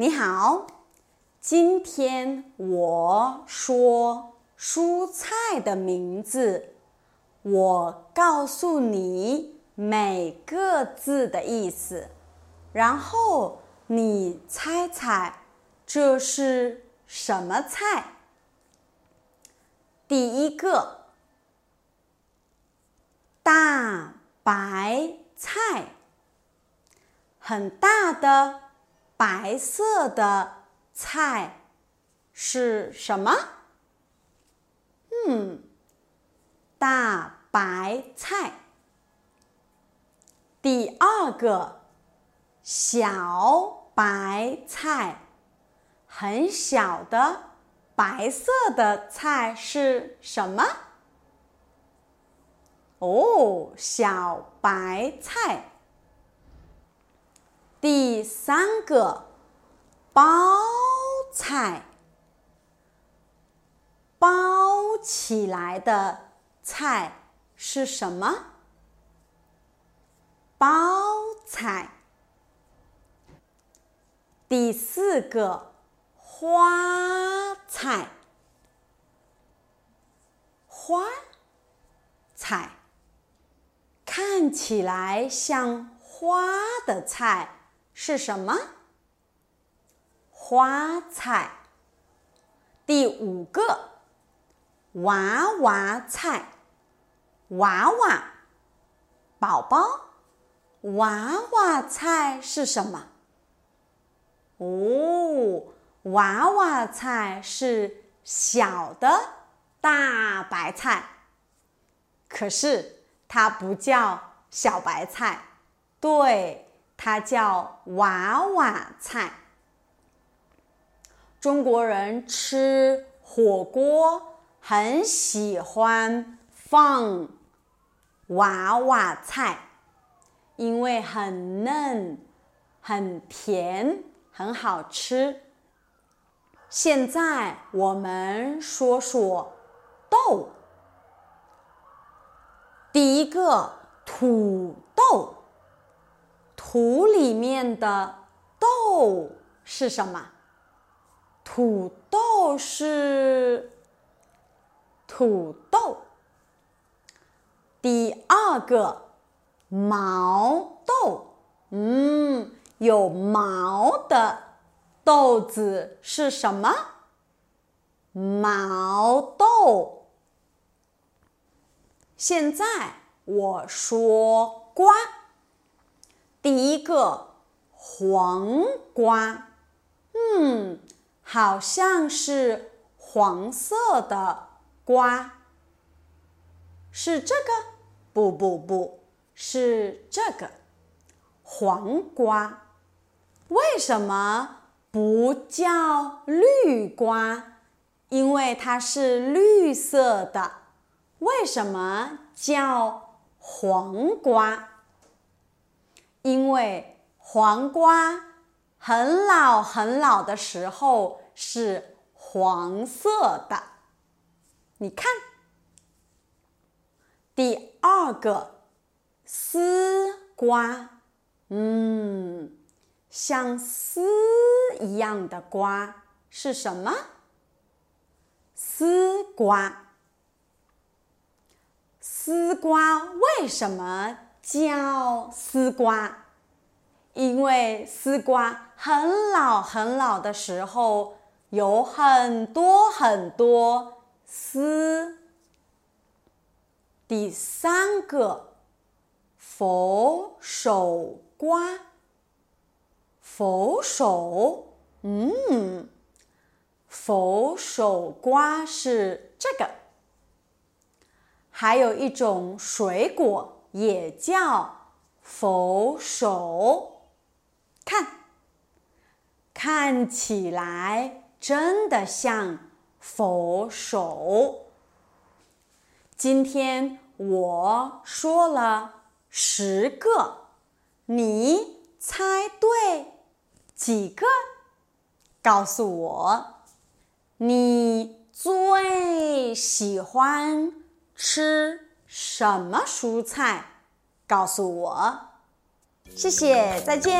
你好，今天我说蔬菜的名字，我告诉你每个字的意思，然后你猜猜这是什么菜。第一个，大白菜，很大的白色的菜是什么？嗯，大白菜。第二个，小白菜，很小的。白色的菜是什么？哦，小白菜。第三个，包菜，包起来的菜是什么？包菜。第四个。花菜，花菜看起来像花的菜是什么？花菜。第五个，娃娃菜，娃娃宝宝，娃娃菜是什么？哦。娃娃菜是小的大白菜，可是它不叫小白菜，对，它叫娃娃菜。中国人吃火锅很喜欢放娃娃菜，因为很嫩、很甜、很好吃。现在我们说说豆。第一个土豆，土里面的豆是什么？土豆是土豆。第二个毛豆，嗯，有毛的。豆子是什么？毛豆。现在我说瓜。第一个黄瓜，嗯，好像是黄色的瓜。是这个？不不不，是这个黄瓜。为什么？不叫绿瓜，因为它是绿色的。为什么叫黄瓜？因为黄瓜很老很老的时候是黄色的。你看，第二个丝瓜，嗯。像丝一样的瓜是什么？丝瓜。丝瓜为什么叫丝瓜？因为丝瓜很老很老的时候有很多很多丝。第三个，佛手瓜。佛手，嗯，佛手瓜是这个。还有一种水果也叫佛手，看，看起来真的像佛手。今天我说了十个，你猜对。几个？告诉我，你最喜欢吃什么蔬菜？告诉我。谢谢再见。